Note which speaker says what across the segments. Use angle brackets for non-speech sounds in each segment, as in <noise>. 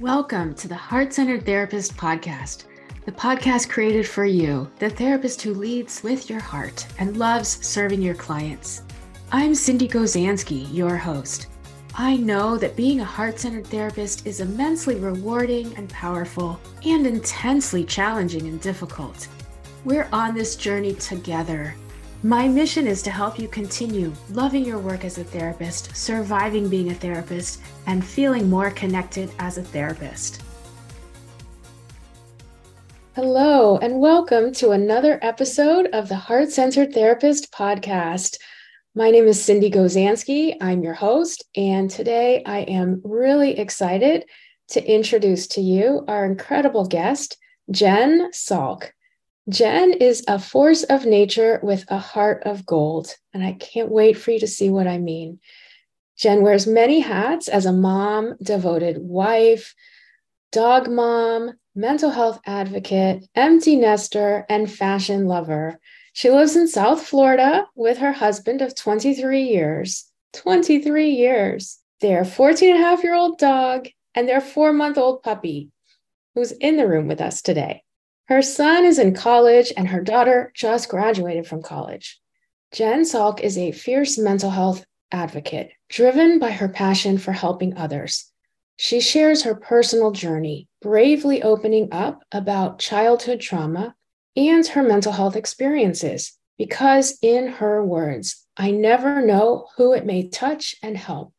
Speaker 1: Welcome to the Heart Centered Therapist Podcast, the podcast created for you, the therapist who leads with your heart and loves serving your clients. I'm Sindee Gozansky, your host. I know that being a heart centered therapist is immensely rewarding and powerful and intensely challenging and difficult. We're on this journey together. My mission is to help you continue loving your work as a therapist, surviving being a therapist, and feeling more connected as a therapist. Hello, and welcome to another episode of the Heart Centered Therapist podcast. My name is Sindee Gozansky. I'm your host, and today I am really excited to introduce to you our incredible guest, Jen Salk. Jen is a force of nature with a heart of gold, and I can't wait for you to see what I mean. Jen wears many hats as a mom, devoted wife, dog mom, mental health advocate, empty nester, and fashion lover. She lives in South Florida with her husband of 23 years. 23 years. Their 14 and a half year old dog and their four month old puppy, who's in the room with us today. Her son is in college, and her daughter just graduated from college. Jen Salk is a fierce mental health advocate, driven by her passion for helping others. She shares her personal journey, bravely opening up about childhood trauma and her mental health experiences, because, in her words, I never know who it may touch and help.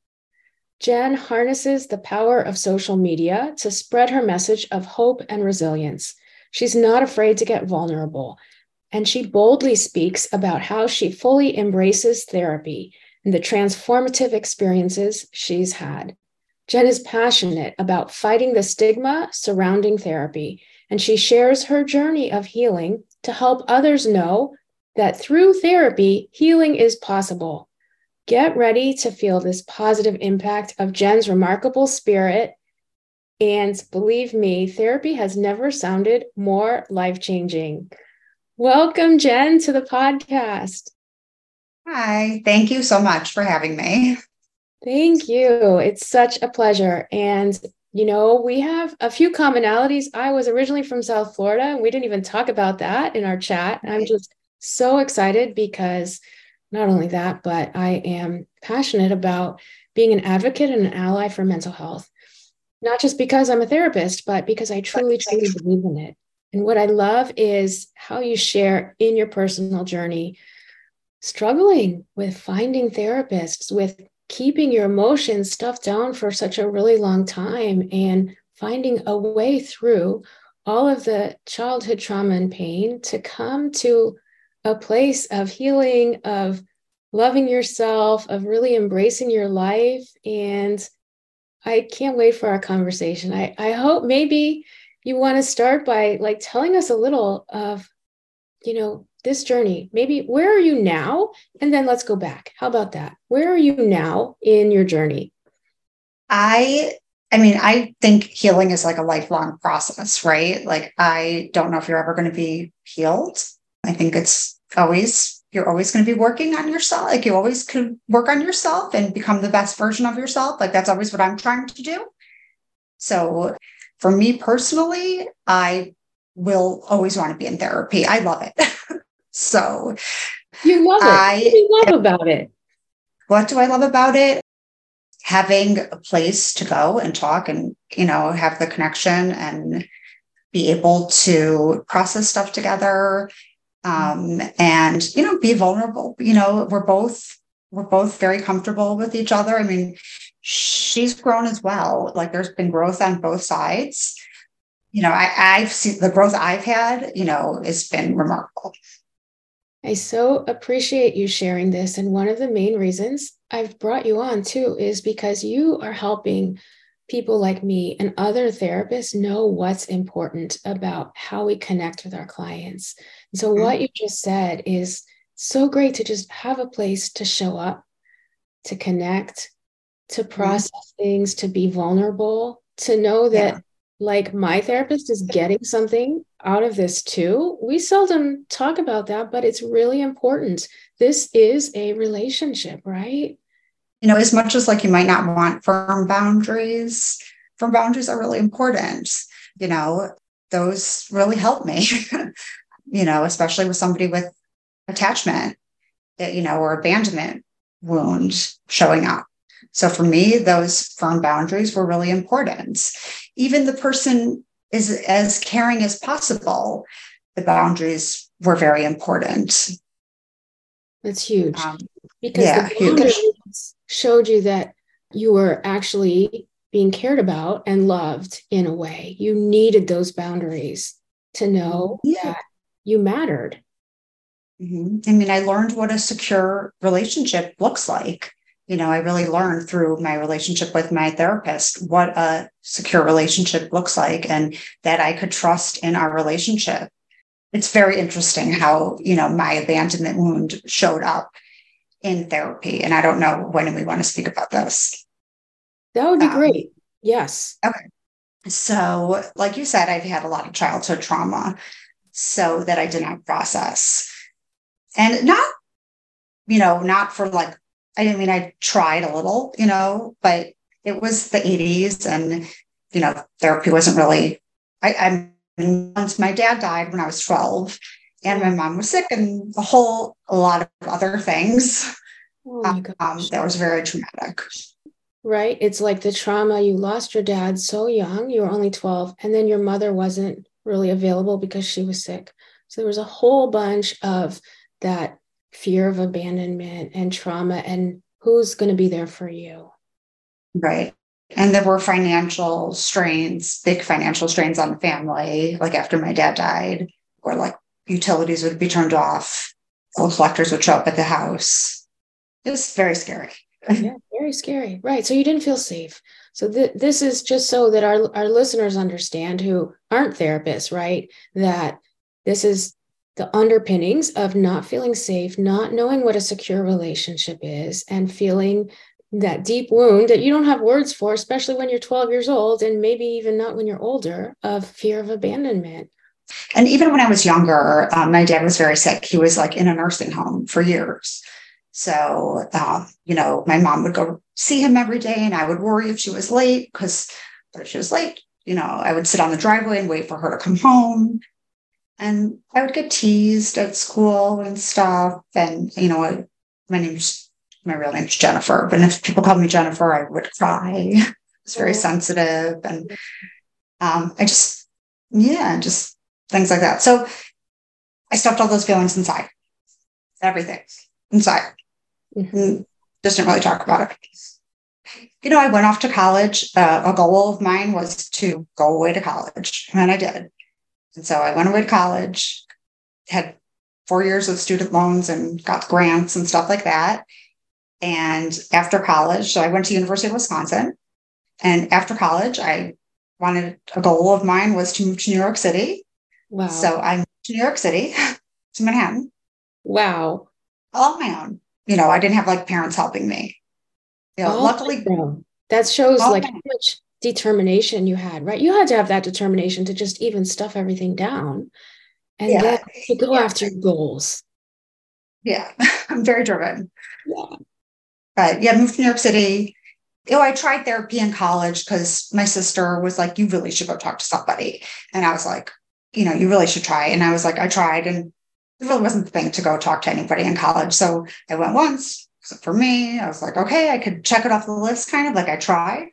Speaker 1: Jen harnesses the power of social media to spread her message of hope and resilience She's not afraid to get vulnerable. And she boldly speaks about how she fully embraces therapy and the transformative experiences she's had. Jen is passionate about fighting the stigma surrounding therapy, and she shares her journey of healing to help others know that through therapy, healing is possible. Get ready to feel this positive impact of Jen's remarkable spirit and believe me, therapy has never sounded more life changing. Welcome, Jen, to the podcast.
Speaker 2: Hi, thank you so much for having me.
Speaker 1: Thank you. It's such a pleasure. And, you know, we have a few commonalities. I was originally from South Florida, and we didn't even talk about that in our chat. I'm just so excited because not only that, but I am passionate about being an advocate and an ally for mental health not just because I'm a therapist, but because I truly, truly believe in it. And what I love is how you share in your personal journey, struggling with finding therapists, with keeping your emotions stuffed down for such a really long time and finding a way through all of the childhood trauma and pain to come to a place of healing, of loving yourself, of really embracing your life and I can't wait for our conversation. I, I hope maybe you want to start by like telling us a little of, you know, this journey. Maybe where are you now? And then let's go back. How about that? Where are you now in your journey?
Speaker 2: I I mean, I think healing is like a lifelong process, right? Like I don't know if you're ever going to be healed. I think it's always you're always going to be working on yourself. Like you always could work on yourself and become the best version of yourself. Like that's always what I'm trying to do. So for me personally, I will always want to be in therapy. I love it. <laughs> so
Speaker 1: you love it. I, what do you love about it?
Speaker 2: What do I love about it? Having a place to go and talk and, you know, have the connection and be able to process stuff together um, and you know be vulnerable you know we're both we're both very comfortable with each other. I mean she's grown as well. Like there's been growth on both sides. You know I, i've seen the growth i've had you know it's been remarkable.
Speaker 1: I so appreciate you sharing this. And one of the main reasons i've brought you on too is because you are helping people like me and other therapists know what's important about how we connect with our clients. And so, mm-hmm. what you just said is so great to just have a place to show up, to connect, to mm-hmm. process mm-hmm. things, to be vulnerable, to know that. Yeah. Like my therapist is getting something out of this too. We seldom talk about that, but it's really important. This is a relationship, right?
Speaker 2: You know, as much as like you might not want firm boundaries, firm boundaries are really important. You know, those really help me, <laughs> you know, especially with somebody with attachment, eh, you know, or abandonment wound showing up. So for me, those firm boundaries were really important. Even the person is as caring as possible. The boundaries were very important.
Speaker 1: That's huge. Um, because yeah, the boundaries huge. Showed you that you were actually being cared about and loved in a way. You needed those boundaries to know yeah. that you mattered.
Speaker 2: Mm-hmm. I mean, I learned what a secure relationship looks like. You know, I really learned through my relationship with my therapist what a secure relationship looks like and that I could trust in our relationship. It's very interesting how, you know, my abandonment wound showed up in therapy. And I don't know when we want to speak about this.
Speaker 1: That would be um, great. Yes.
Speaker 2: Okay. So, like you said, I've had a lot of childhood trauma so that I did not process and not you know not for like i mean i tried a little you know but it was the 80s and you know therapy wasn't really i i once my dad died when i was 12 and my mom was sick and a whole a lot of other things. Oh um, that was very traumatic.
Speaker 1: Right? It's like the trauma you lost your dad so young you were only 12 and then your mother wasn't really available because she was sick. So there was a whole bunch of that fear of abandonment and trauma and who's going to be there for you.
Speaker 2: Right. And there were financial strains big financial strains on the family like after my dad died or like utilities would be turned off old collectors would show up at the house. It was very scary.
Speaker 1: Yeah very scary. Right so you didn't feel safe. So th- this is just so that our, our listeners understand who aren't therapists right? That this is the underpinnings of not feeling safe, not knowing what a secure relationship is, and feeling that deep wound that you don't have words for, especially when you're 12 years old, and maybe even not when you're older, of fear of abandonment.
Speaker 2: And even when I was younger, um, my dad was very sick. He was like in a nursing home for years. So, um, you know, my mom would go see him every day, and I would worry if she was late because if she was late, you know, I would sit on the driveway and wait for her to come home and I would get teased at school and stuff. And, you know, my name's, my real name's Jennifer, but if people called me Jennifer, I would cry. <laughs> I was very sensitive. And um, I just, yeah, just things like that. So I stuffed all those feelings inside, everything inside. Mm-hmm. Just didn't really talk about it. You know, I went off to college. Uh, a goal of mine was to go away to college, and I did. And so I went away to college, had four years of student loans and got grants and stuff like that. And after college, so I went to University of Wisconsin. And after college, I wanted a goal of mine was to move to New York City. Wow. So I moved to New York City, <laughs> to Manhattan.
Speaker 1: Wow.
Speaker 2: All on my own. You know, I didn't have like parents helping me. You know, luckily
Speaker 1: that shows like how much determination you had, right? You had to have that determination to just even stuff everything down and yeah. then to go yeah. after your goals.
Speaker 2: Yeah, <laughs> I'm very driven. Yeah. But yeah, moved to New York City. Oh, I tried therapy in college because my sister was like, you really should go talk to somebody. And I was like, you know, you really should try. And I was like, I tried and it really wasn't the thing to go talk to anybody in college. So I went once. So for me, I was like, okay, I could check it off the list, kind of like I tried.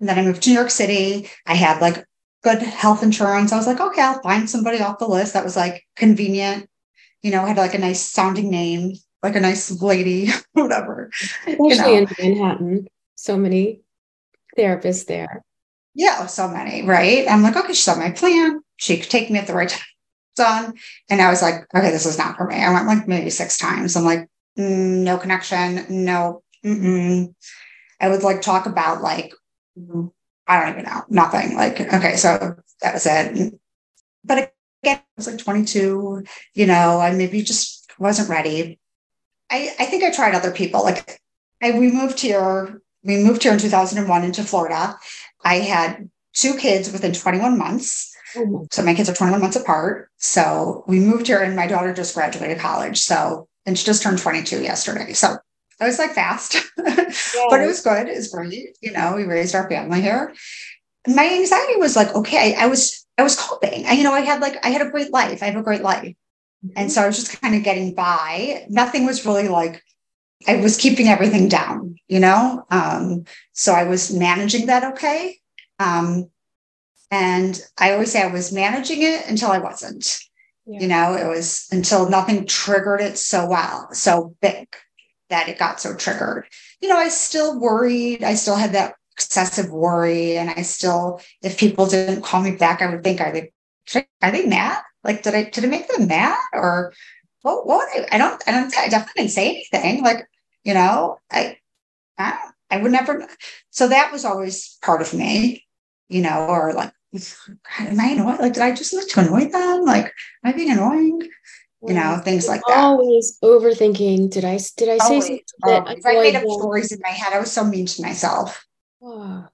Speaker 2: And then I moved to New York City. I had like good health insurance. I was like, okay, I'll find somebody off the list that was like convenient, you know, had like a nice sounding name, like a nice lady, <laughs> whatever.
Speaker 1: Especially you know. in Manhattan, so many therapists there.
Speaker 2: Yeah, so many, right? I'm like, okay, she saw my plan. She could take me at the right time. And I was like, okay, this is not for me. I went like maybe six times. I'm like, mm, no connection, no. Mm-mm. I would like talk about like I don't even know, nothing. Like, okay, so that was it. But again, I was like 22, you know, I maybe just wasn't ready. I, I think I tried other people. Like I, we moved here, we moved here in 2001 into Florida. I had two kids within 21 months. So my kids are 21 months apart. So we moved here and my daughter just graduated college. So, and she just turned 22 yesterday. So I was like fast, <laughs> but it was good. It was great. You know, we raised our family here. My anxiety was like, okay, I was, I was coping. I, you know, I had like, I had a great life. I have a great life. Mm-hmm. And so I was just kind of getting by. Nothing was really like, I was keeping everything down, you know? Um, so I was managing that okay. Um, and I always say I was managing it until I wasn't. Yeah. You know, it was until nothing triggered it so well, so big that it got so triggered. You know, I still worried. I still had that excessive worry. And I still, if people didn't call me back, I would think, are they are they mad? Like, did I did I make them mad? Or what what I, I don't I don't I definitely didn't say anything. Like, you know, I I, I would never so that was always part of me, you know, or like am I annoying? Like, did I just like to annoy them? Like, am I being annoying? You know, things like that.
Speaker 1: Always overthinking. Did I did I say something
Speaker 2: that I made up stories in my head? I was so mean to myself. Oh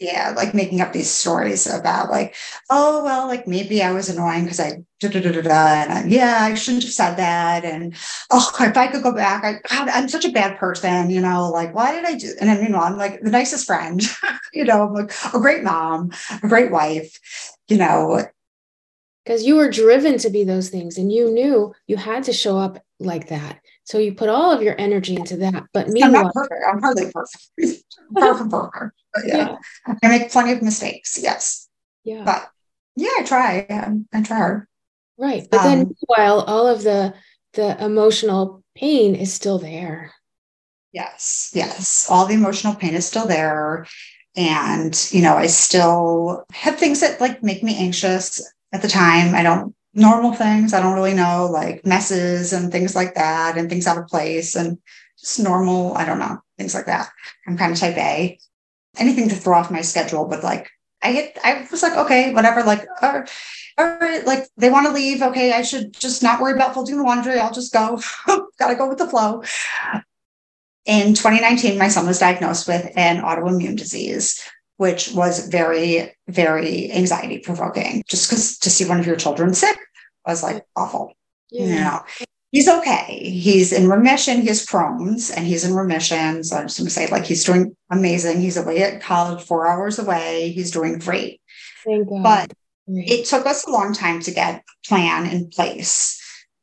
Speaker 2: yeah, like making up these stories about like, oh well, like maybe I was annoying because I da da da da da, and I, yeah, I shouldn't have said that, and oh, if I could go back, I God, I'm such a bad person, you know, like why did I do? And then know, I'm like the nicest friend, <laughs> you know, I'm like a great mom, a great wife, you know,
Speaker 1: because you were driven to be those things, and you knew you had to show up like that. So you put all of your energy into that. But meanwhile,
Speaker 2: I'm not perfect. I'm hardly perfect. <laughs> perfect, perfect. But yeah. yeah. I make plenty of mistakes. Yes. Yeah. But yeah, I try. I, I try hard.
Speaker 1: Right. But um, then while all of the the emotional pain is still there.
Speaker 2: Yes. Yes. All the emotional pain is still there. And, you know, I still have things that like make me anxious at the time. I don't normal things. I don't really know, like messes and things like that, and things out of place and just normal, I don't know, things like that. I'm kind of type A. Anything to throw off my schedule, but like I get, I was like, okay, whatever, like, all right, like they want to leave. Okay, I should just not worry about folding the laundry. I'll just go. <laughs> Gotta go with the flow. In 2019, my son was diagnosed with an autoimmune disease, which was very, very anxiety provoking. Just because to see one of your children sick was like awful. Yeah. You know, he's okay. He's in remission. He has Crohn's and he's in remission. So I'm just going to say, like, he's doing amazing. He's away at college, four hours away. He's doing great. But it took us a long time to get plan in place.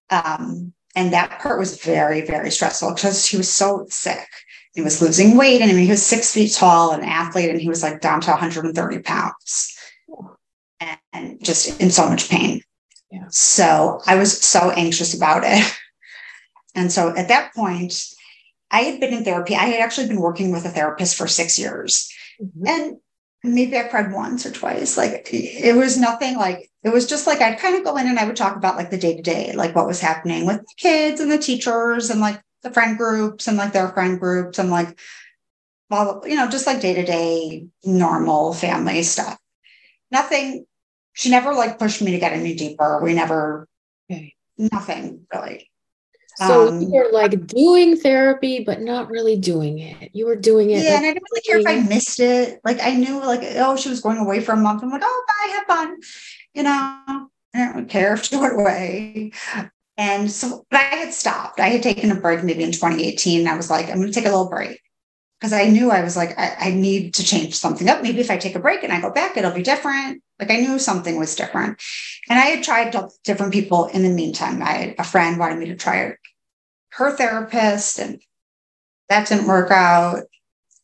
Speaker 2: Um, and that part was very, very stressful because he was so sick. He was losing weight. And I mean, he was six feet tall, an athlete, and he was like down to 130 pounds and just in so much pain. Yeah. So I was so anxious about it. And so at that point, I had been in therapy. I had actually been working with a therapist for six years. Mm-hmm. And maybe I cried once or twice. Like it was nothing like, it was just like I'd kind of go in and I would talk about like the day to day, like what was happening with the kids and the teachers and like the friend groups and like their friend groups and like, well, you know, just like day to day normal family stuff. Nothing she never like pushed me to get any deeper. We never, okay. nothing really.
Speaker 1: So um, you were like doing therapy, but not really doing it. You were doing it.
Speaker 2: Yeah, like, and I didn't really care if I missed it. Like I knew, like, oh, she was going away for a month. I'm like, oh, bye, have fun. You know, I don't care if she <laughs> went away. And so, but I had stopped. I had taken a break maybe in 2018. I was like, I'm going to take a little break because I knew I was like, I, I, need to change something up. Maybe if I take a break and I go back, it'll be different. Like I knew something was different. And I had tried different people in the meantime. I had a friend wanted me to try her therapist, and that didn't work out.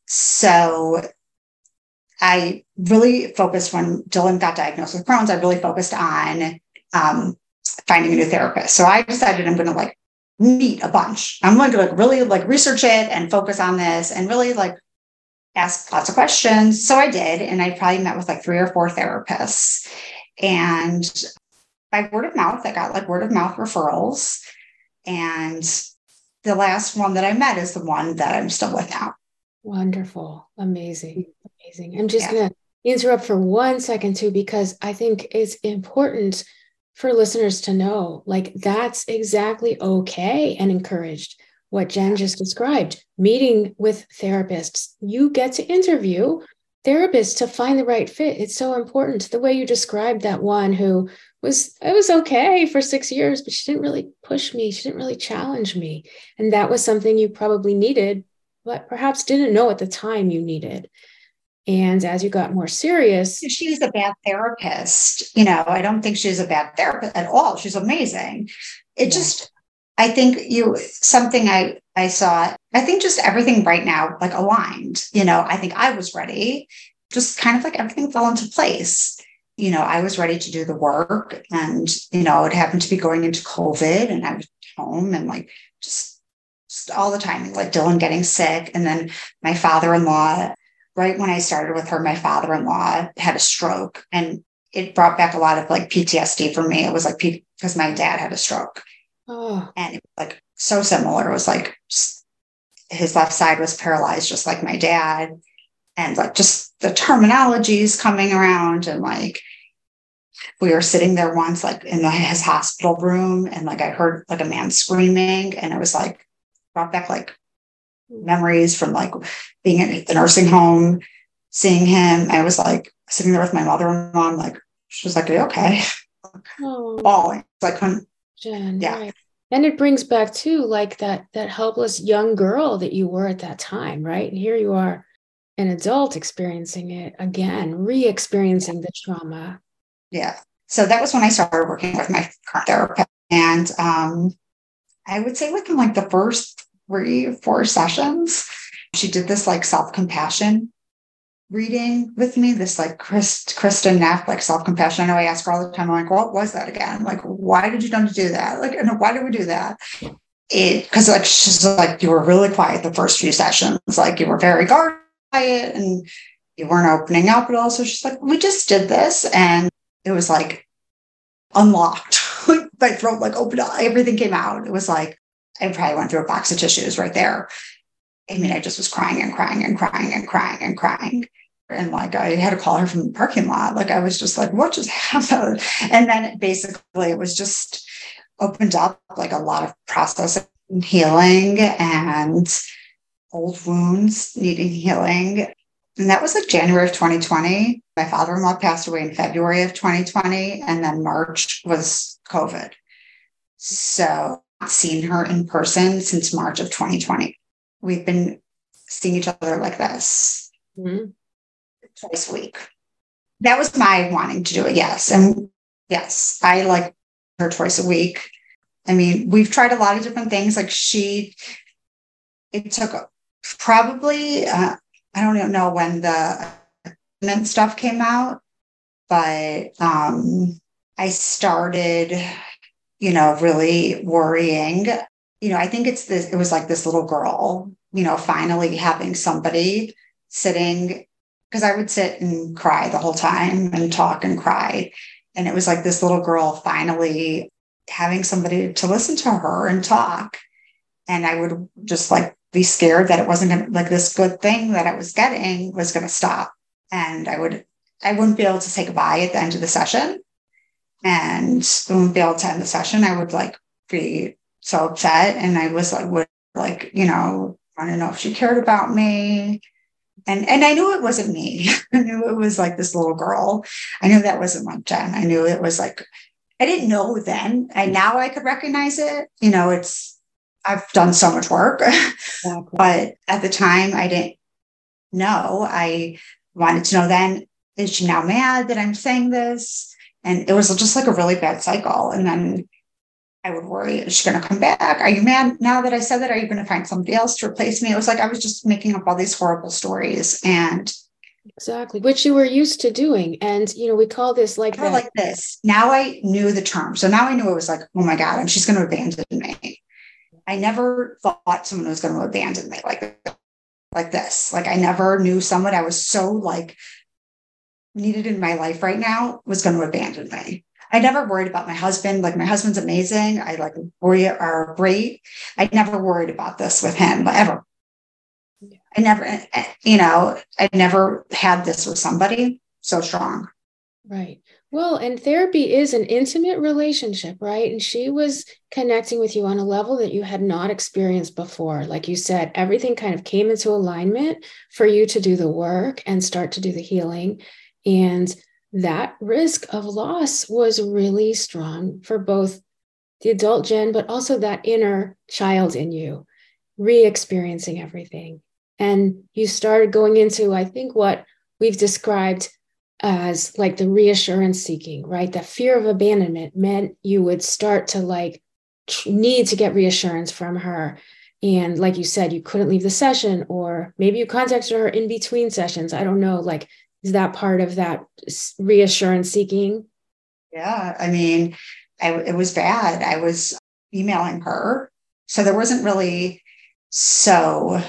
Speaker 2: So I really focused when Dylan got diagnosed with Crohn's, I really focused on um, finding a new therapist. So I decided I'm going to like meet a bunch. I'm going to like really like research it and focus on this and really like ask lots of questions. So I did. And I probably met with like three or four therapists. And by word of mouth, I got like word of mouth referrals. And the last one that I met is the one that I'm still with now.
Speaker 1: Wonderful. Amazing. Amazing. I'm just yeah. going to interrupt for one second too, because I think it's important for listeners to know like that's exactly okay and encouraged what Jen just described meeting with therapists. You get to interview therapists to find the right fit. It's so important. The way you described that one who was it was okay for six years, but she didn't really push me. She didn't really challenge me. And that was something you probably needed, but perhaps didn't know at the time you needed. And as you got more serious,
Speaker 2: she's a bad therapist. You know, I don't think she's a bad therapist at all. She's amazing. It yeah. just, I think you something I I saw. I think just everything right now like aligned. You know, I think I was ready. Just kind of like everything fell into place. You know, I was ready to do the work, and you know, it happened to be going into COVID, and I was home and like just, just all the time, like Dylan getting sick, and then my father-in-law right when I started with her, my father in law had a stroke and it brought back a lot of like PTSD for me. It was like because my dad had a stroke. Oh. And it was like so similar. It was like his left side was paralyzed, just like my dad. And like just the terminologies coming around and like we were sitting there once like in his hospital room and like I heard like a man screaming and it was like brought back like memories from like being at the nursing home, seeing him. I was like sitting there with my mother-in-law. I'm like, she was like, okay? Oh. Bawling. Like,
Speaker 1: Jen, yeah. Right. And it brings back too, like that that helpless young girl that you were at that time, right? And here you are, an adult experiencing it again, re-experiencing the trauma.
Speaker 2: Yeah. So that was when I started working with my current therapist. And um, I would say within like the first three, four sessions. She did this like self compassion reading with me, this like Chris, Kristin Neff, like self compassion. I know I ask her all the time, I'm like, what was that again? Like, why did you to do that? Like, and why did we do that? It because like she's like, you were really quiet the first few sessions, like you were very guarded and you weren't opening up at all. So she's like, we just did this and it was like unlocked. <laughs> my throat like opened up, everything came out. It was like, I probably went through a box of tissues right there. I mean, I just was crying and crying and crying and crying and crying. And like I had to call her from the parking lot. Like I was just like, what just <laughs> happened? And then it basically it was just opened up like a lot of process and healing and old wounds needing healing. And that was like January of 2020. My father in law passed away in February of 2020. And then March was COVID. So seen her in person since March of 2020. We've been seeing each other like this mm-hmm. twice a week. That was my wanting to do it. Yes. And yes, I like her twice a week. I mean, we've tried a lot of different things. Like she, it took probably, uh, I don't even know when the stuff came out, but um, I started you know, really worrying. You know, I think it's this, it was like this little girl, you know, finally having somebody sitting, because I would sit and cry the whole time and talk and cry. And it was like this little girl finally having somebody to listen to her and talk. And I would just like be scared that it wasn't gonna, like this good thing that I was getting was going to stop. And I would, I wouldn't be able to say goodbye at the end of the session and able to end the session, I would like be so upset. And I was like, would like, you know, I don't know if she cared about me. And and I knew it wasn't me. <laughs> I knew it was like this little girl. I knew that wasn't like Jen. I knew it was like I didn't know then. And now I could recognize it. You know, it's I've done so much work. <laughs> Exactly. but at the time I didn't know. I wanted to know then, is she now mad that I'm saying this? And it was just like a really bad cycle. And then I would worry, is she going to come back? Are you mad now that I said that? Are you going to find somebody else to replace me? It was like I was just making up all these horrible stories. And
Speaker 1: exactly, which you were used to doing. And, you know, we call this like
Speaker 2: that. like this. Now I knew the term. So now I knew it was like, oh my God, and she's going to abandon me. I never thought someone was going to abandon me like, like this. Like I never knew someone. I was so like needed in my life right now was going to abandon me. I never worried about my husband. Like my husband's amazing. I like we are great. I never worried about this with him ever. I never, eh, eh, you know, I never had this with somebody so strong.
Speaker 1: Right. Well, and therapy is an intimate relationship, right? And she was connecting with you on a level that you had not experienced before. Like you said, everything kind of came into alignment for you to do the work and start to do the healing. And that risk of loss was really strong for both the adult Jen, but also that inner child in you, re experiencing everything. And you started going into, I think, what we've described as like the reassurance seeking, right? The fear of abandonment meant you would start to like need to get reassurance from her. And like you said, you couldn't leave the session, or maybe you contacted her in between sessions. I don't know. Like, is that part of that reassurance seeking?
Speaker 2: Yeah. I mean, I, it was bad. I was emailing her. So there wasn't really so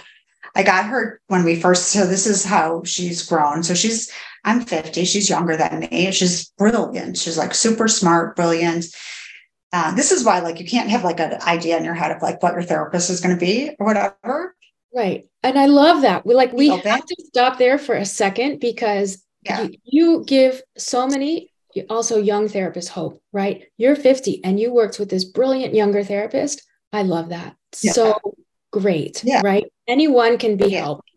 Speaker 2: I got her when we first, so this is how she's grown. So she's, I'm 50, she's younger than me. She's brilliant. She's like super smart, brilliant. Uh, this is why, like, you can't have like an idea in your head of like what your therapist is going to be or whatever.
Speaker 1: Right. And I love that. We like, we have to stop there for a second because yeah. you, you give so many also young therapists hope, right? You're 50 and you worked with this brilliant younger therapist. I love that. Yeah. So great, yeah. right? Anyone can be yeah. helped.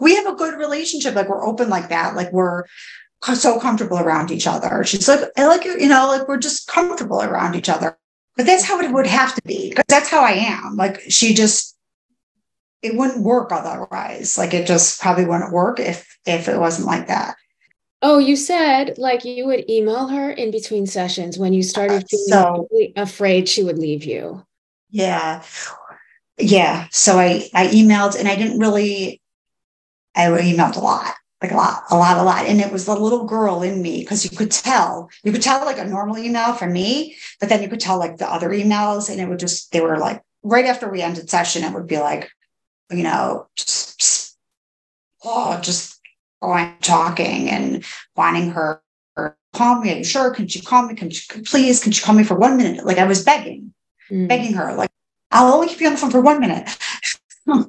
Speaker 2: We have a good relationship. Like we're open like that. Like we're so comfortable around each other. She's like, I like you, you know, like we're just comfortable around each other. But that's how it would have to be because that's how I am. Like she just, it wouldn't work otherwise. Like it just probably wouldn't work if if it wasn't like that.
Speaker 1: Oh, you said like you would email her in between sessions when you started feeling so, afraid she would leave you.
Speaker 2: Yeah yeah so i i emailed and i didn't really i emailed a lot like a lot a lot a lot and it was the little girl in me because you could tell you could tell like a normal email from me but then you could tell like the other emails and it would just they were like right after we ended session it would be like you know just, just oh just going talking and wanting her call me are you sure can she call me can she please can she call me for one minute like i was begging mm. begging her like I'll only keep you on the phone for one minute. <laughs> you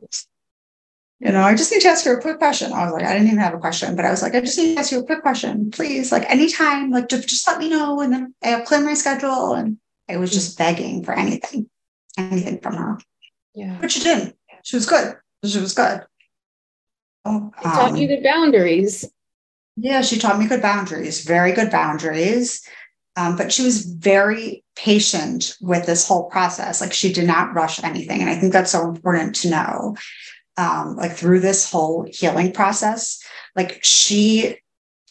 Speaker 2: know, I just need to ask you a quick question. I was like, I didn't even have a question, but I was like, I just need to ask you a quick question, please. Like anytime, like just, just let me know. And then I'll clear my schedule. And I was just begging for anything, anything from her.
Speaker 1: Yeah.
Speaker 2: But she didn't. She was good. She was good.
Speaker 1: Oh, um, taught you the boundaries.
Speaker 2: Yeah, she taught me good boundaries, very good boundaries. Um, but she was very patient with this whole process. Like she did not rush anything. And I think that's so important to know. Um, like through this whole healing process, like she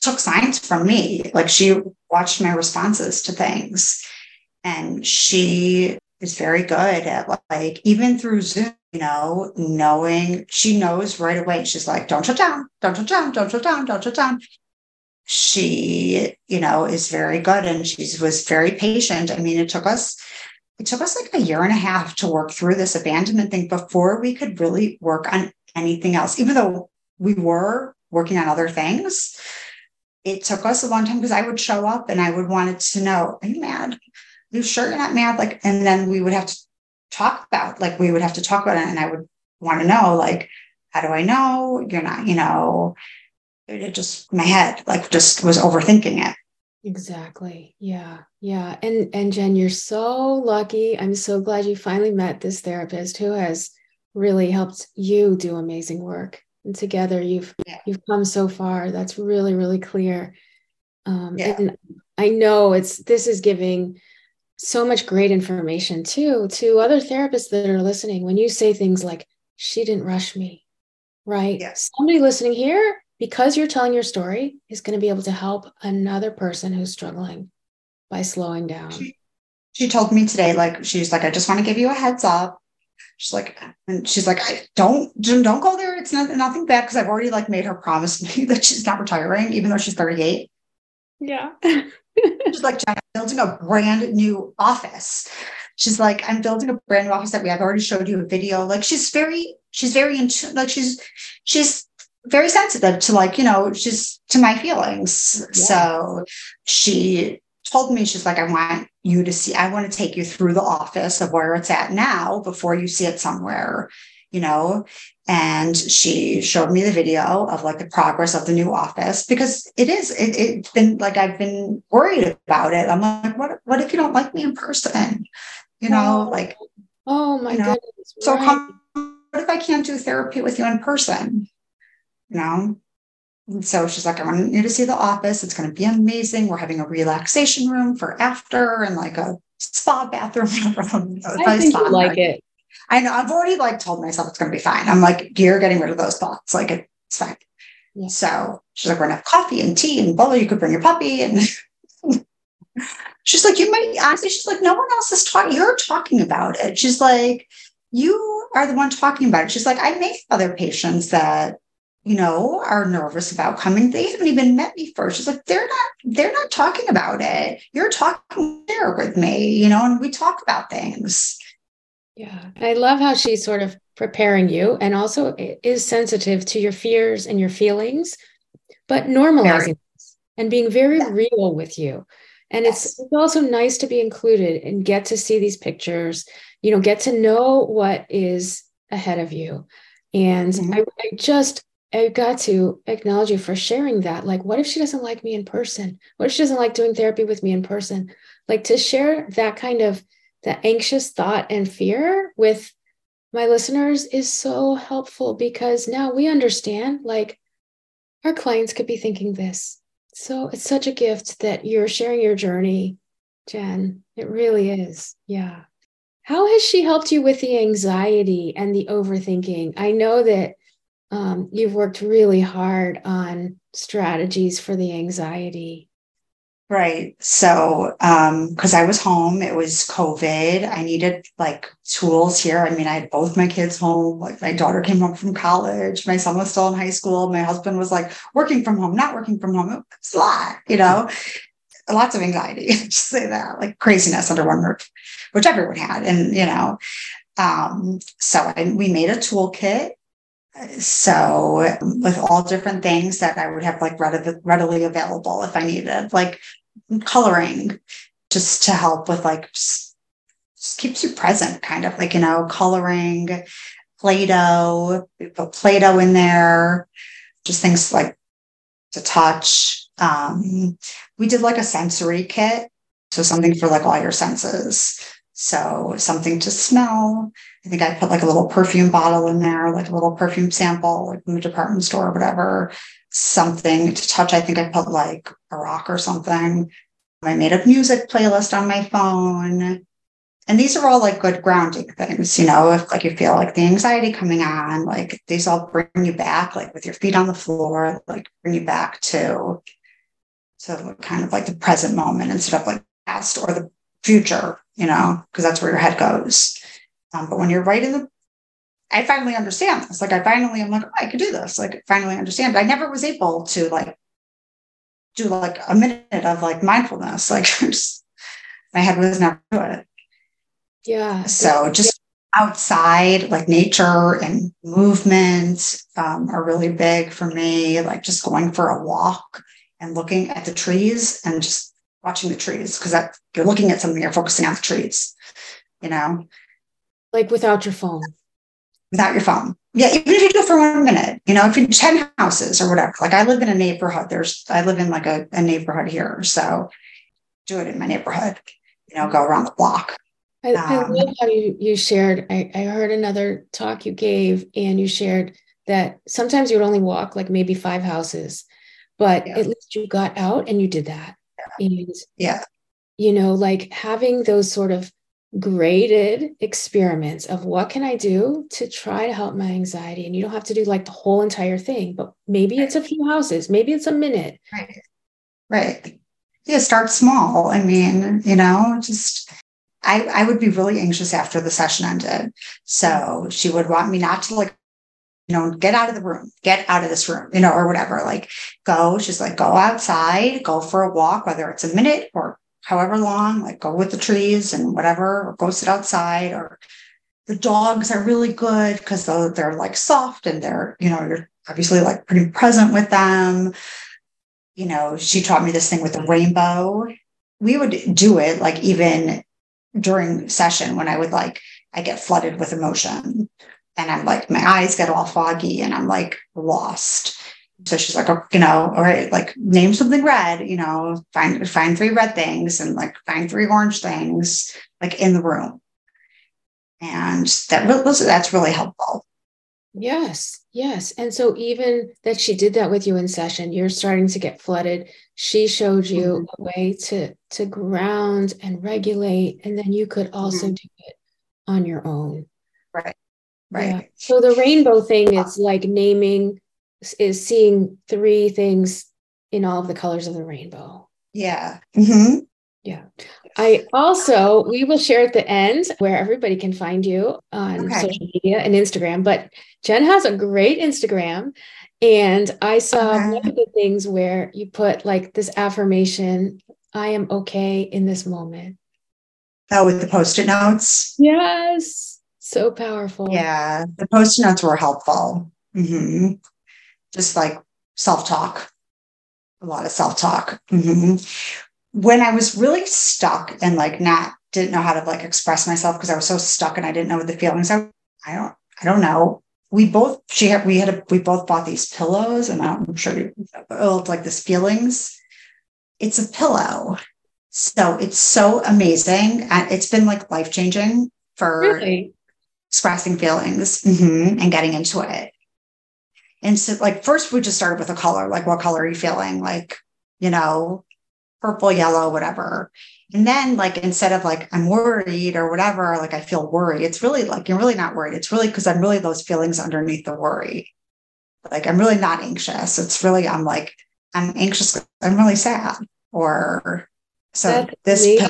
Speaker 2: took signs from me. Like she watched my responses to things. And she is very good at like, even through Zoom, know, knowing she knows right away. She's like, don't shut down, don't shut down, don't shut down, don't shut down she, you know, is very good and she was very patient. I mean, it took us it took us like a year and a half to work through this abandonment thing before we could really work on anything else, even though we were working on other things. It took us a long time because I would show up and I would want it to know, are you mad? Are you sure you're not mad? Like, and then we would have to talk about, like, we would have to talk about it. And I would want to know, like, how do I know? You're not, you know, it just my head like just was overthinking it.
Speaker 1: Exactly. Yeah. Yeah. And and jen you're so lucky. I'm so glad you finally met this therapist who has really helped you do amazing work. And together you've yeah. you've come so far. That's really really clear. Um yeah. and i know it's this is giving so much great information too to other therapists that are listening when you say things like she didn't rush me right yes. somebody listening here because you're telling your story is going to be able to help another person who's struggling by slowing down.
Speaker 2: She, she told me today, like, she's like, I just want to give you a heads up. She's like, and she's like, I don't, don't go there. It's not, nothing bad because I've already like made her promise <laughs> me that she's not retiring, even though she's 38.
Speaker 1: Yeah. <laughs>
Speaker 2: she's like, I'm building a brand new office. She's like, I'm building a brand new office that we have already showed you a video. Like she's very, she's very into like she's she's very sensitive to like you know just to my feelings yeah. so she told me she's like i want you to see i want to take you through the office of where it's at now before you see it somewhere you know and she showed me the video of like the progress of the new office because it is it, it's been like i've been worried about it i'm like what what if you don't like me in person you know oh, like
Speaker 1: oh my you know, goodness
Speaker 2: so right. come, what if i can't do therapy with you in person you know And so she's like, I want you to see the office. It's going to be amazing. We're having a relaxation room for after and like a spa bathroom. <laughs>
Speaker 1: I think you like it.
Speaker 2: I know. I've already like told myself it's going to be fine. I'm like, you're getting rid of those thoughts. Like it's fine. Yeah. So she's like, we're gonna have coffee and tea and blah. You could bring your puppy and. <laughs> she's like, you might honestly. She's like, no one else is talking. You're talking about it. She's like, you are the one talking about it. She's like, I make other patients that you know, are nervous about coming. They haven't even met me first. She's like, they're not, they're not talking about it. You're talking there with me, you know, and we talk about things.
Speaker 1: Yeah. I love how she's sort of preparing you and also is sensitive to your fears and your feelings, but normalizing and being very yeah. real with you. And yes. it's, it's also nice to be included and get to see these pictures, you know, get to know what is ahead of you. And mm-hmm. I, I just I got to acknowledge you for sharing that. Like, what if she doesn't like me in person? What if she doesn't like doing therapy with me in person? Like to share that kind of that anxious thought and fear with my listeners is so helpful because now we understand like our clients could be thinking this. So it's such a gift that you're sharing your journey, Jen. It really is. Yeah. How has she helped you with the anxiety and the overthinking? I know that um, you've worked really hard on strategies for the anxiety.
Speaker 2: Right. So, um, I was home, it was COVID. I needed like tools here. I mean, I had both my kids home. Like my daughter came home from college. My son was still in high school. My husband was like working from home, not working from home. It's a lot, you know, lots of anxiety. <laughs> Just say that, like craziness under one roof, which everyone had. And, you know, um, so I, we made a toolkit so with all different things that I would have like readily available if I needed, like coloring, just to help with like just, just keeps you present, kind of like you know coloring, Play-Doh, we put Play-Doh in there, just things like to touch. Um, we did like a sensory kit, so something for like all your senses. So something to smell. I think I put like a little perfume bottle in there, like a little perfume sample, like from the department store or whatever. Something to touch. I think I put like a rock or something. I made a music playlist on my phone. And these are all like good grounding things, you know, if like you feel like the anxiety coming on, like these all bring you back, like with your feet on the floor, like bring you back to, to kind of like the present moment instead of like past or the future, you know, because that's where your head goes. Um, but when you're right in the, I finally understand this. Like I finally, I'm like, oh, I could do this. Like finally understand. But I never was able to like do like a minute of like mindfulness. Like <laughs> just, my head was never to it.
Speaker 1: Yeah.
Speaker 2: So just yeah. outside, like nature and movement um, are really big for me. Like just going for a walk and looking at the trees and just watching the trees because that you're looking at something, you're focusing on the trees, you know.
Speaker 1: Like without your phone.
Speaker 2: Without your phone. Yeah, even if you do it for one minute, you know, if you 10 houses or whatever. Like I live in a neighborhood. There's I live in like a, a neighborhood here. So do it in my neighborhood, you know, go around the block.
Speaker 1: I, um, I love how you you shared. I, I heard another talk you gave, and you shared that sometimes you would only walk like maybe five houses, but yeah. at least you got out and you did that.
Speaker 2: Yeah. And yeah,
Speaker 1: you know, like having those sort of graded experiments of what can I do to try to help my anxiety. And you don't have to do like the whole entire thing, but maybe right. it's a few houses, maybe it's a minute.
Speaker 2: Right. Right. Yeah, start small. I mean, you know, just I, I would be really anxious after the session ended. So she would want me not to like, you know, get out of the room, get out of this room, you know, or whatever. Like go, she's like, go outside, go for a walk, whether it's a minute or however long, like go with the trees and whatever, or go sit outside. Or the dogs are really good because they're, like soft and they're, you know, you're obviously like pretty present with them. You know, she taught me this thing with the rainbow. We would do it like even during session when I would like, I get flooded with emotion and I'm like, my eyes get all foggy and I'm like lost. So she's like, oh, you know, all right, like name something red, you know, find find three red things and like find three orange things like in the room. And that was that's really helpful.
Speaker 1: Yes, yes. And so even that she did that with you in session, you're starting to get flooded. She showed you mm-hmm. a way to to ground and regulate, and then you could also mm-hmm. do it on your own.
Speaker 2: Right. Right. Yeah.
Speaker 1: So the rainbow thing is like naming is seeing three things in all of the colors of the rainbow.
Speaker 2: Yeah. Mm-hmm.
Speaker 1: Yeah. I also, we will share at the end where everybody can find you on okay. social media and Instagram. But Jen has a great Instagram. And I saw okay. one of the things where you put like this affirmation I am okay in this moment.
Speaker 2: Oh, with the post it notes?
Speaker 1: Yes. So powerful.
Speaker 2: Yeah. The post it notes were helpful. Mm-hmm. Just like self talk, a lot of self talk. Mm-hmm when I was really stuck and like not didn't know how to like express myself because I was so stuck and I didn't know what the feelings. I, I don't I don't know. We both she had we had a, we both bought these pillows and I'm sure you oh, like this feelings. It's a pillow. So it's so amazing. And it's been like life changing for really? expressing feelings mm-hmm, and getting into it. And so like first we just started with a color, like what color are you feeling? Like, you know, purple, yellow, whatever. And then, like, instead of like, I'm worried or whatever, like, I feel worried, it's really like, you're really not worried. It's really because I'm really those feelings underneath the worry. Like, I'm really not anxious. It's really, I'm like, I'm anxious. I'm really sad. Or so that's this.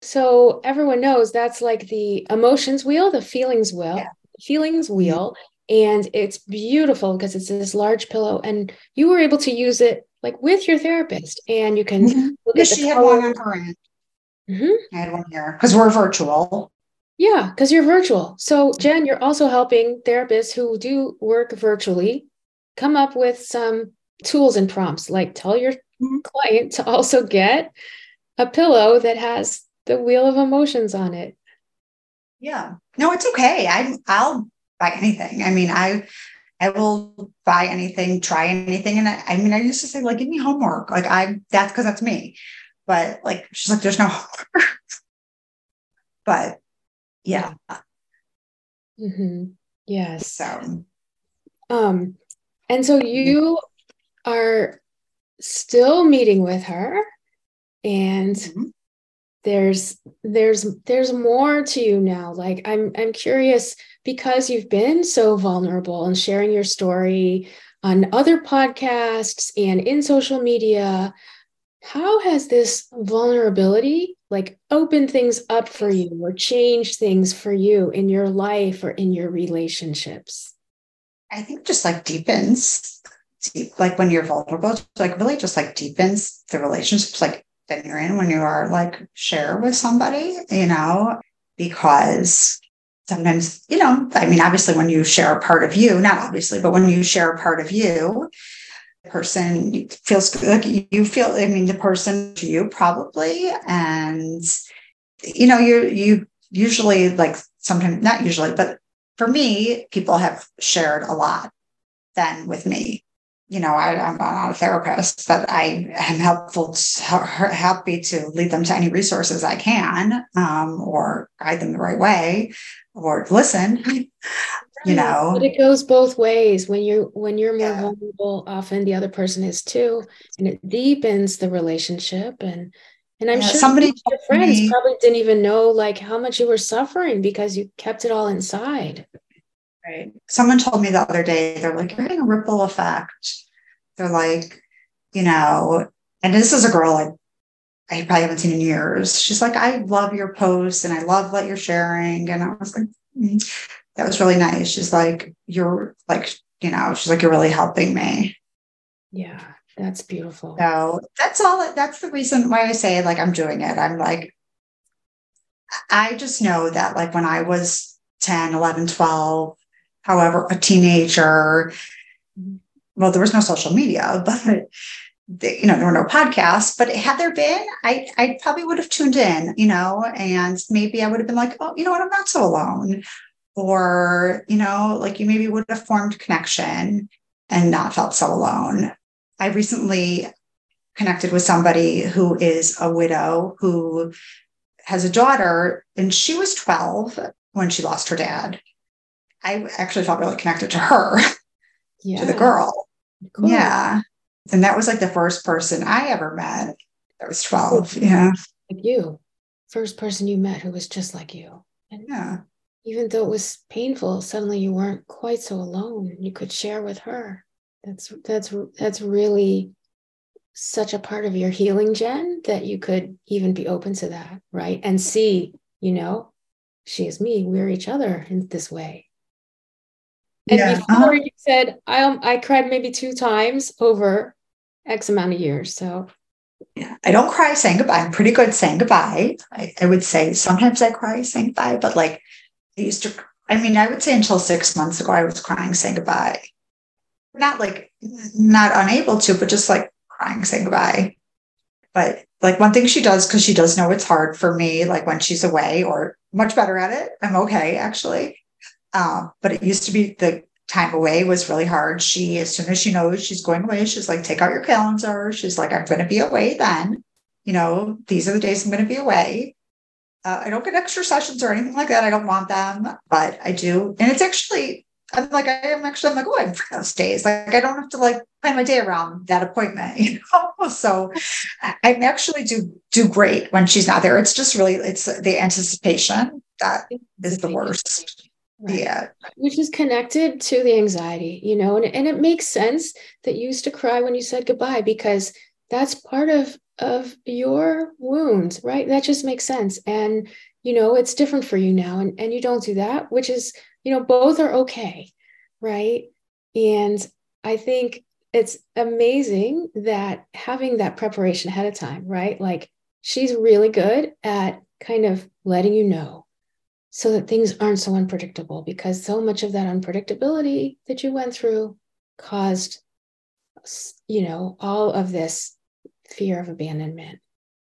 Speaker 1: so everyone knows that's like the emotions wheel, the feelings wheel, yeah. feelings mm-hmm. And it's beautiful because it's this large pillow, and you were able to use it like with your therapist and you can mm-hmm.
Speaker 2: look at she had one on her end. Mm-hmm. I had one here because we're virtual.
Speaker 1: Yeah, because you're virtual. So, Jen, you're also helping therapists who do work virtually come up with some tools and prompts. Like, tell your mm-hmm. client to also get a pillow that has the wheel of emotions on it.
Speaker 2: Yeah. No, it's okay. I I'll buy anything. I mean, I I will buy anything, try anything. And I, I mean, I used to say, like, give me homework. Like, I, that's because that's me. But like, she's like, there's no homework. <laughs> but yeah.
Speaker 1: Mm-hmm. Yes.
Speaker 2: So,
Speaker 1: um, and so you are still meeting with her and mm-hmm. There's there's there's more to you now like i'm i'm curious because you've been so vulnerable and sharing your story on other podcasts and in social media. How has this vulnerability like opened things up for you or changed things for you in your life or in your relationships?
Speaker 2: I think just like deepens, like when you're vulnerable, like really just like deepens the relationships like that you're in when you are like share with somebody, you know, because sometimes, you know, I mean, obviously, when you share a part of you, not obviously, but when you share a part of you, the person feels like you feel, I mean, the person to you probably. And, you know, you, you usually like sometimes, not usually, but for me, people have shared a lot then with me you know, I, am not a therapist, but I am helpful, to, happy to lead them to any resources I can, um, or guide them the right way, or listen. <laughs> You know,
Speaker 1: but it goes both ways. When you're when you're more yeah. vulnerable, often the other person is too, and it deepens the relationship. And and I'm yeah, sure somebody your friends me, probably didn't even know like how much you were suffering because you kept it all inside.
Speaker 2: Right. Someone told me the other day, they're like, you're getting a ripple effect. They're like, you know, and this is a girl I, I probably haven't seen in years. She's like, I love your posts and I love what you're sharing. And I was like, mm, that was really nice. She's like, you're like, you know, she's like, you're really helping me.
Speaker 1: Yeah, that's beautiful.
Speaker 2: So that's all. That's the reason why I say like I'm doing it. I'm like, I just know that like when I was 10, 11, 12, however, a teenager, well, there was no social media, <laughs> but you know, there were no podcasts, but had there been, I, I probably would have tuned in, you know, and maybe I would have been like, oh, you know what, I'm not so alone. Or, you know, like you maybe would have formed connection and not felt so alone. I recently connected with somebody who is a widow who has a daughter, and she was 12 when she lost her dad I actually felt really connected to her,
Speaker 1: yeah. <laughs>
Speaker 2: to the girl.
Speaker 1: Cool.
Speaker 2: Yeah. And that was like the first person I ever met. I was 12. Yeah.
Speaker 1: Like you, first person you met who was just like you. And
Speaker 2: Yeah.
Speaker 1: even though it was painful, suddenly you weren't quite so alone. You could share with her. That's that's that's really such a part of your healing, Jen, that you could even be open to that, right? And see, you know, she is me. We're each other in this way. And
Speaker 2: Yeah.
Speaker 1: before
Speaker 2: Uh-huh.
Speaker 1: you said, I um, I cried maybe two times over X amount of years. So
Speaker 2: Yeah. I don't cry saying goodbye. I'm pretty good saying goodbye. I, I would say sometimes I cry saying goodbye, but like I used to, I mean, I would say until six months ago, I was crying saying goodbye. Not like not unable to, but just like crying saying goodbye. But like one thing she does, because she does know it's hard for me, like when she's away or much better at it. I'm okay actually. Um, but it used to be the time away was really hard. She, as soon as she knows she's going away, she's like, take out your calendar. She's like, I'm going to be away then. You know, these are the days I'm going to be away. Uh, I don't get extra sessions or anything like that. I don't want them, but I do. And it's actually, I'm like, I am actually, I'm like, oh, I'm free those days. Like, I don't have to like plan my day around that appointment, <laughs> you know? So I actually do do great when she's not there. It's just really, it's the anticipation that is the worst.
Speaker 1: Right.
Speaker 2: Yeah.
Speaker 1: which is connected to the anxiety, you know, and, and it makes sense that you used to cry when you said goodbye because that's part of of your wounds, right? That just makes sense. And you know, it's different for you now. And, and you don't do that, which is, you know, both are okay, right? And I think it's amazing that having that preparation ahead of time, right? Like she's really good at kind of letting you know so that things aren't so unpredictable because so much of that unpredictability that you went through caused you know all of this fear of abandonment.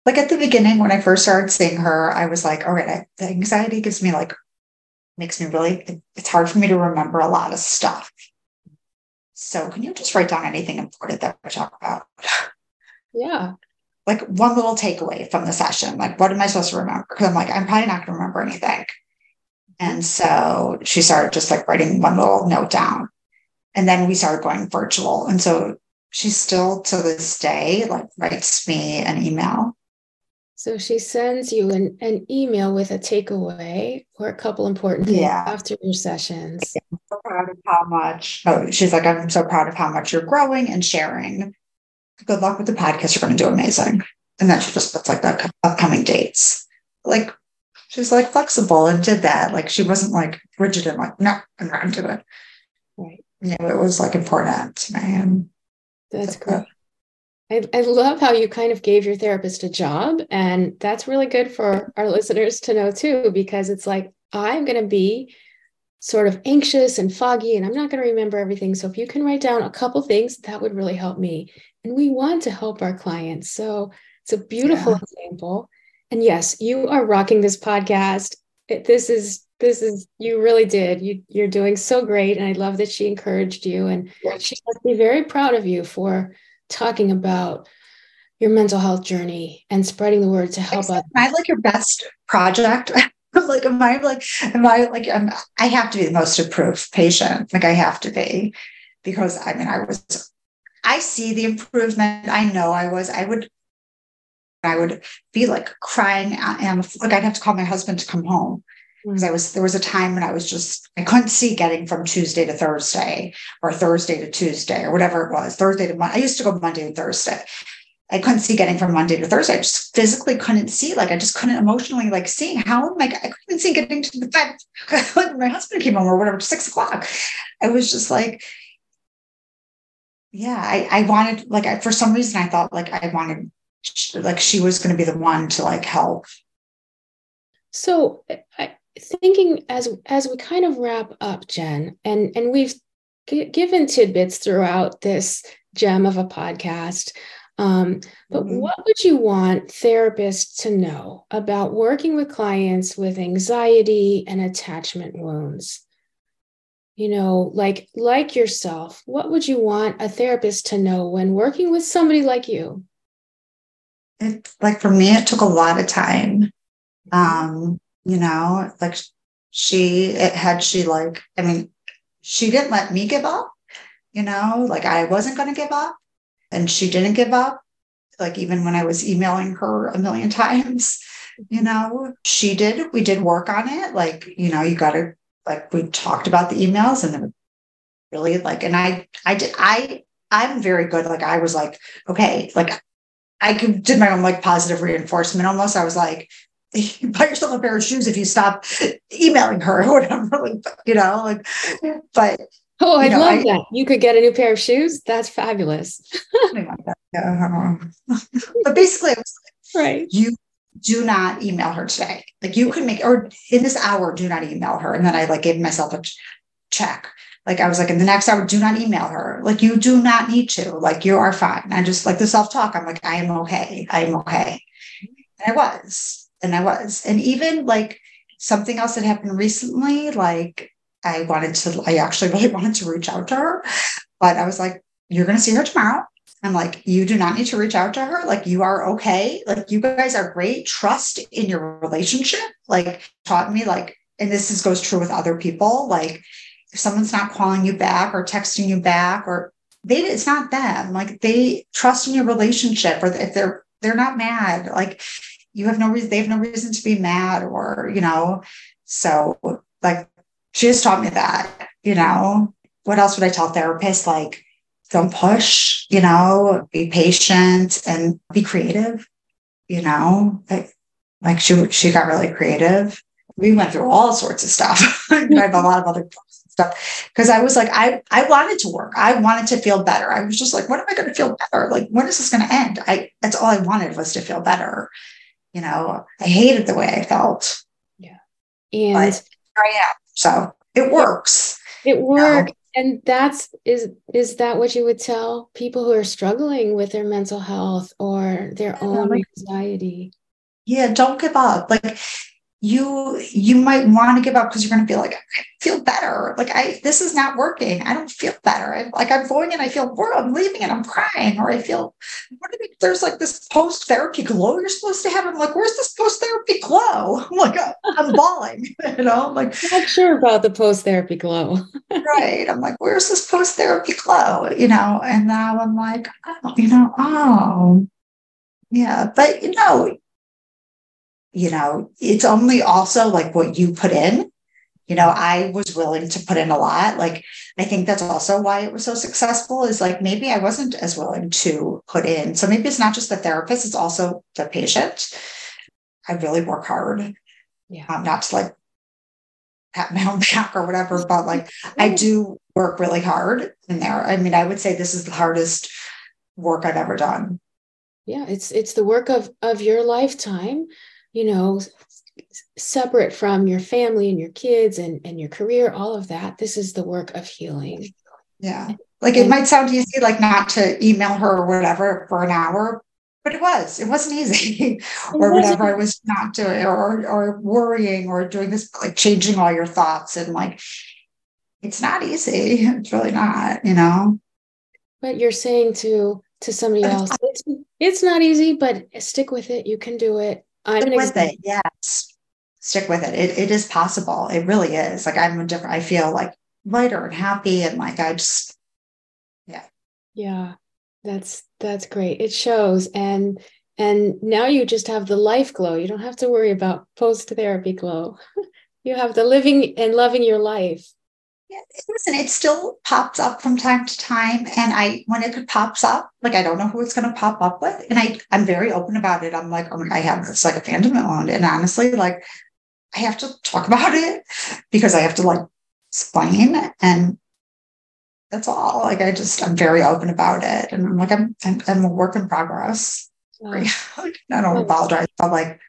Speaker 2: Like at the beginning when i first started seeing her i was like all right I, the anxiety gives me like makes me really it's hard for me to remember a lot of stuff. So can you just write down anything important that we talk about?
Speaker 1: Yeah.
Speaker 2: Like one little takeaway from the session like what am i supposed to remember? Because i'm like i'm probably not going to remember anything and so she started just like writing one little note down. And then we started going virtual. And so she still to this day like writes me an email.
Speaker 1: So she sends you an, an email with a takeaway or a couple important things
Speaker 2: Yeah.
Speaker 1: after your sessions.
Speaker 2: So proud of how much oh she's like i'm so proud of how much you're growing and sharing. Good luck with the podcast. You're going to do amazing. And then she just puts like the upcoming dates. Like she's like flexible and did that. Like she wasn't like rigid and like no i'm not into it.
Speaker 1: Right.
Speaker 2: You know it was like important to me and
Speaker 1: that's great. I, I love how you kind of gave your therapist a job and that's really good for our listeners to know too because it's like i'm going to be sort of anxious and foggy and i'm not going to remember everything. So if you can write down a couple things that would really help me. And we want to help our clients. So it's a beautiful
Speaker 2: Yeah.
Speaker 1: example and yes you are rocking this podcast. This is this is you really did. You you're doing so great and i love that she encouraged you and she must be very proud of you for talking about your mental health journey and spreading the word to help
Speaker 2: am
Speaker 1: others.
Speaker 2: I like your best project? <laughs> Like am i like am i like I'm, i have to be the most approved patient. Like i have to be. Because i mean i was i see the improvement. I know i was. I would i would be like crying and like i'd have to call my husband to come home mm. because I was there was a time when I was just I couldn't see getting from Tuesday to Thursday or Thursday to Tuesday or whatever it was Thursday to Monday. I used to go Monday to Thursday. I couldn't see getting from Monday to Thursday. I just physically couldn't see. Like I just couldn't emotionally like see how am I? I couldn't see getting to the bed <laughs> when my husband came home or whatever six o'clock. I was just like, yeah. I I wanted like I, for some reason I thought like I wanted like she was going to be the one to like help.
Speaker 1: So, I, thinking as as we kind of wrap up, Jen, and and we've g- given tidbits throughout this gem of a podcast. Um, but
Speaker 2: Mhm.
Speaker 1: what would you want therapists to know about working with clients with anxiety and attachment wounds? You know, like like yourself, what would you want a therapist to know when working with somebody like you?
Speaker 2: It like for me, it took a lot of time. Um, you know, like she it had she like, I mean, she didn't let me give up, you know, like I wasn't going to give up and she didn't give up. Like even when I was emailing her a million <laughs> times, you know, she did, we did work on it. Like, you know, you got to, like, we talked about the emails and really like, and I, I did, I, I'm very good. Like, I was like, okay, like, I did my own like positive reinforcement almost. I was like, you buy yourself a pair of shoes if you stop emailing her <laughs> or whatever, like, you know, like, but.
Speaker 1: Oh, I know, love I, that. You could get a new pair of shoes. That's fabulous.
Speaker 2: yeah. <laughs> but basically, I was
Speaker 1: like, right.
Speaker 2: You do not email her today. Like you could make, or in this hour, do not email her. And then I like gave myself a check. Like I was like, in the next hour, do not email her. Like you do not need to. Like you are fine. I just like the self talk. I'm like, I am okay. I am okay. And I was and I was. And even like something else that happened recently, like I wanted to, I actually <laughs> really wanted to reach out to her, but I was like, you're going to see her tomorrow. I'm like, you do not need to reach out to her. Like, you are okay. Like, you guys are great. Trust in your relationship. Like, taught me, like, and this is, goes true with other people. Like, if someone's not calling you back or texting you back, or they, it's not them. Like, they trust in your relationship, or if they're, they're not mad. Like, you have no reason, they have no reason to be mad or, you know, so like she has taught me that, you know, what else would I tell therapists? Like, don't push, you know, be patient and be creative, you know, like, like she, she got really creative. We went through all sorts of stuff. <laughs> I have a lot of other stuff because I was like, I, I wanted to work. I wanted to feel better. I was just like, when am I going to feel better? Like, when is this going to end? I, that's all I wanted was to feel better you know, I hated the way I felt.
Speaker 1: Yeah. And I
Speaker 2: am. So it works.
Speaker 1: It works. You know? And that's is is that what you would tell people who are struggling with their mental health or their own anxiety?
Speaker 2: Yeah, don't give up. Like you you might want to give up because you're going to feel like I feel better. Like I this is not working. I don't feel better. I, like I'm going and I feel I'm leaving and I'm crying, or I feel what you, there's like this post therapy glow you're supposed to have. I'm like, where's this post therapy glow? <laughs> I'm like, oh, I'm bawling. <laughs> You know, I'm like
Speaker 1: not sure about the post therapy glow. <laughs>
Speaker 2: right. I'm like, where's this post therapy glow? You know, and now I'm like, oh, you know, oh yeah, but you know you know, it's only also like what you put in. You know, I was willing to put in a lot. Like, I think that's also why it was so successful is like maybe I wasn't as willing to put in. So maybe it's not just the therapist, it's also the patient. I really work hard. Yeah. Um, not to like pat my own back or whatever, but like I do work really hard in there. I mean, I would say this is the hardest work I've ever done.
Speaker 1: Yeah, it's it's the work of of your lifetime you know, separate from your family and your kids and, and your career, all of that. This is the work of healing.
Speaker 2: Yeah. Like it might sound easy, like not to email her or whatever for an hour, but it was. It wasn't easy. <laughs> or whatever I was not doing or or worrying or doing this, like changing all your thoughts and like it's not easy. It's really not, you know.
Speaker 1: But you're saying to to somebody else, it's, it's not easy, but stick with it. You can do it.
Speaker 2: I'm Stick with it. Yes. Stick with it. it. It is possible. It really is. Like I'm a different, I feel like lighter and happy and like I just, yeah.
Speaker 1: Yeah. That's, that's great. It shows. And, and now you just have the life glow. You don't have to worry about post therapy glow. <laughs> you have the living and loving your life
Speaker 2: listen, it still pops up from time to time. And I, when it pops up, like I don't know who it's going to pop up with. And I, I'm very open about it. I'm like, oh, my God, I have this like a abandonment wound. And honestly, like I have to talk <laughs> about it because I have to like explain and that's all. Like I just, I'm very open about it. And I'm like, I'm, I'm, I'm a work in progress. <laughs> I don't apologize, but like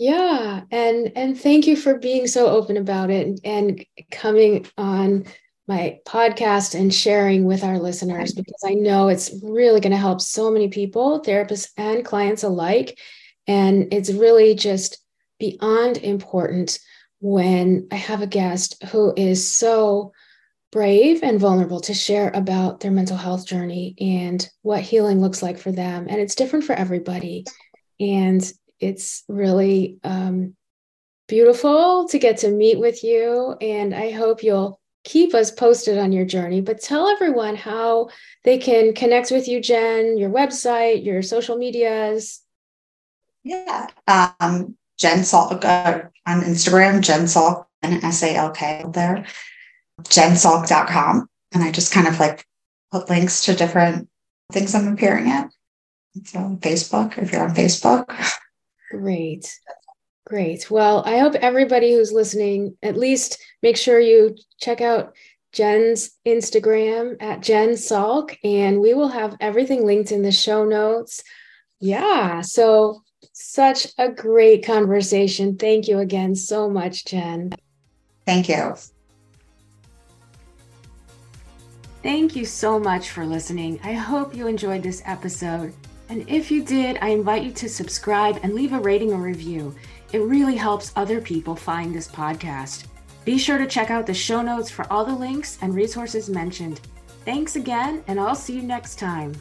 Speaker 1: yeah, and and thank you for being so open about it and, and coming on my podcast and sharing with our listeners because I know it's really going to help so many people, therapists and clients alike. And it's really just beyond important when I have a guest who is so brave and vulnerable to share about their mental health journey and what healing looks like for them. And it's different for everybody. And it's really um, beautiful to get to meet with you. And I hope you'll keep us posted on your journey. But tell everyone how they can connect with you, Jen, your website, your social medias.
Speaker 2: Yeah. Um, Jen Salk uh, on Instagram, Jen Salk, and S A L K there, jensalk.com. And I just kind of like put links to different things I'm appearing at. So Facebook, if you're on Facebook.
Speaker 1: Great. Great. Well, I hope everybody who's listening at least make sure you check out Jen's Instagram at Jen Salk, and we will have everything linked in the show notes. Yeah. So, such a great conversation. Thank you again so much, Jen.
Speaker 2: Thank you.
Speaker 1: Thank you so much for listening. I hope you enjoyed this episode. And if you did, I invite you to subscribe and leave a rating or review. It really helps other people find this podcast. Be sure to check out the show notes for all the links and resources mentioned. Thanks again, and I'll see you next time.